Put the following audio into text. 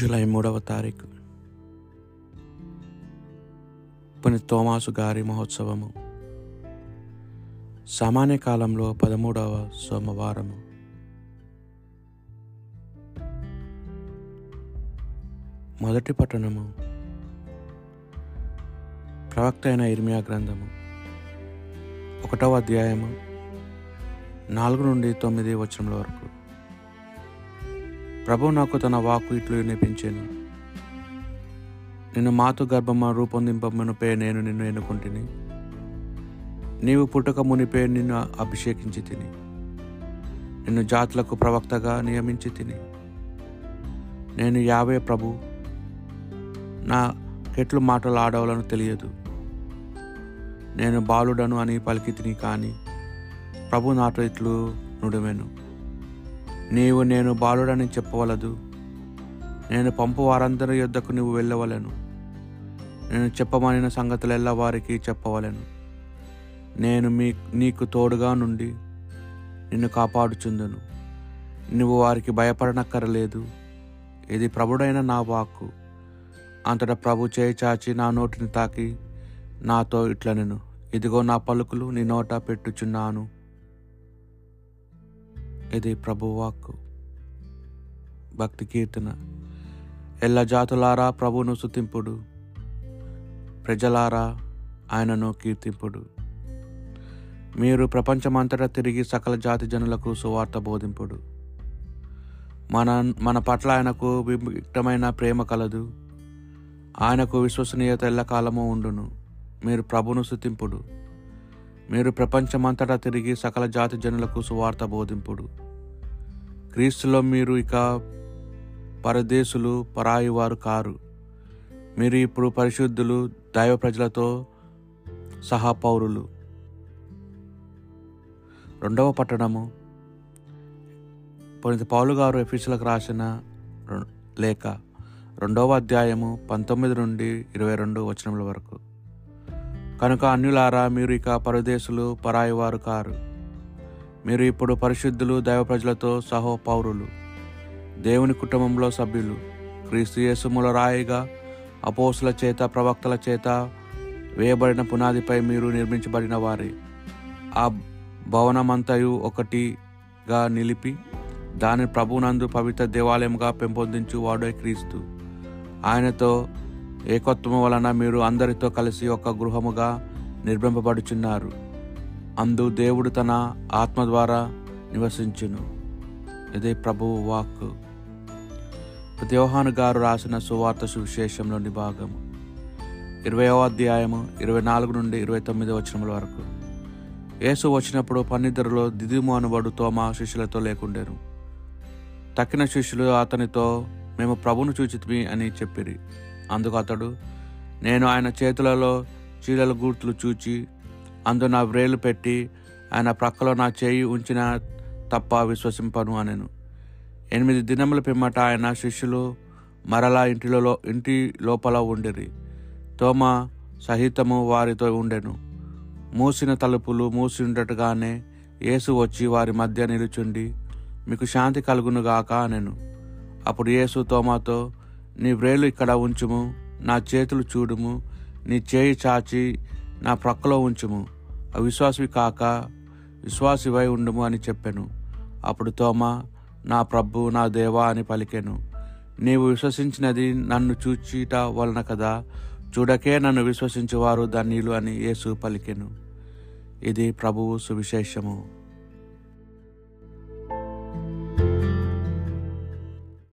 July మూడవ తారీఖు. పుని తోమాసు గారి మహోత్సవము. సామాన్య కాలంలో పదమూడవ సోమవారము. మొదటి పట్టణము. ప్రవక్త అయిన ఇర్మియా గ్రంథము. ఒకటవ అధ్యాయము. నాలుగు నుండి తొమ్మిది వచనముల వరకు. ప్రభు నాకు తన వాకు ఇట్లు వినిపించాను. నిన్ను మాతు గర్భమ రూపొందింపమనుపే నేను నిన్ను ఎన్నుకుంటుని. నీవు పుట్టుక మునిపే నిన్ను అభిషేకించి తిని నిన్ను జాతులకు ప్రవక్తగా నియమించి తిని నేను యావే ప్రభు నా కెట్లు మాటలు ఆడవలను తెలియదు. నేను బాలుడను అని పలికి తిని కానీ ప్రభు నాటో ఇట్లు నుడిమెను. నీవు నేను బాలుడని చెప్పవలదు. నేను పంపు వారందరి యొద్దకు నువ్వు వెళ్ళవలను. నేను చెప్పమనిన సంగతులెల్లా వారికి చెప్పవలను. నేను మీ నీకు తోడుగా నుండి నిన్ను కాపాడుచుందును. నువ్వు వారికి భయపడనక్కరలేదు. ఇది ప్రభుడైన నా వాక్కు. అంతటా ప్రభు చేయి చాచి నా నోటిని తాకి నాతో ఇట్లనెను. నేను ఇదిగో నా పలుకులు నీ నోట పెట్టుచున్నాను. ఇది ప్రభువాక్కు. భక్తి కీర్తన. ఎల్ల జాతులారా ప్రభును సుతింపుడు ప్రజలారా ఆయనను కీర్తింపుడు. మీరు ప్రపంచమంతటా తిరిగి సకల జాతి జనులకు సువార్త బోధింపుడు. మన మన పట్ల ఆయనకు విభిక్తమైన ప్రేమ కలదు. ఆయనకు విశ్వసనీయత ఎల్లకాలము ఉండును. మీరు ప్రభును సుతింపుడు మీరు ప్రపంచమంతటా తిరిగి సకల జాతి జనులకు సువార్త బోధింపుడు. క్రీస్తులో మీరు ఇక పరదేశులు పరాయి వారు కారు. మీరు ఇప్పుడు పరిశుద్ధులు దైవ ప్రజలతో సహా పౌరులు. రెండవ పట్టణము. పునీత పౌలు గారు ఎఫీసులకు రాసిన లేఖ. రెండవ అధ్యాయము పంతొమ్మిది నుండి ఇరవై రెండు వచనముల వరకు. కనుక అన్యులారా మీరు ఇక పరదేశులు పరాయివారు కారు. మీరు ఇప్పుడు పరిశుద్ధులు దైవ ప్రజలతో సహో పౌరులు దేవుని కుటుంబంలో సభ్యులు క్రీస్తు యేసుముల రాయిగా అపోసుల చేత ప్రవక్తల చేత వేయబడిన పునాదిపై మీరు నిర్మించబడిన వారే. ఆ భవనమంతయు ఒకటిగా నిలిపి దాని ప్రభునందు పవిత్ర దేవాలయంగా పెంపొందించు వాడే క్రీస్తు. ఆయనతో ఏకత్వము వలన మీరు అందరితో కలిసి ఒక గృహముగా నిర్మింపబడుచున్నారు. అందు దేవుడు తన ఆత్మ ద్వారా నివసించును. ఇదే ప్రభువు వాక్కు. దేవహాను గారు రాసిన సువార్త సువిశేషంలోని భాగము. ఇరవయో అధ్యాయము ఇరవై నాలుగు నుండి ఇరవై తొమ్మిది వచనముల వరకు. యేసు వచ్చినప్పుడు పన్నిద్దరిలో దిదిము అనుబడు తోమా శిష్యులతో లేకుండేను. తక్కిన శిష్యులు అతనితో మేము ప్రభును చూచితిమి అని చెప్పిరి. అందుకు అతడు నేను ఆయన చేతులలో చీలల గుర్తులు చూచి అందు నా వ్రేలు పెట్టి ఆయన ప్రక్కలో నా చేయి ఉంచిన తప్ప విశ్వసింపను అనెను. ఎనిమిది దినముల పిమ్మట ఆయన శిష్యులు మరలా ఇంటిలో ఇంటి లోపల ఉండిరి. తోమ సహితము వారితో ఉండెను. మూసిన తలుపులు మూసి ఉండటగానే యేసు వచ్చి వారి మధ్య నిలుచుండి మీకు శాంతి కలుగునుగాక అనెను. అప్పుడు యేసు తోమాతో నీ వ్రేలు ఇక్కడ ఉంచుము నా చేతులు చూడుము నీ చేయి చాచి నా ప్రక్కలో ఉంచుము. అవిశ్వాసివి కాక విశ్వాసివై ఉండుము అని చెప్పాను. అప్పుడు తోమా నా ప్రభు నా దేవా అని పలికాను. నీవు విశ్వసించినది నన్ను చూచిట వలన కదా చూడకే నన్ను విశ్వసించేవారు ధన్యులు అని యేసు పలికెను. ఇది ప్రభువు సువిశేషము.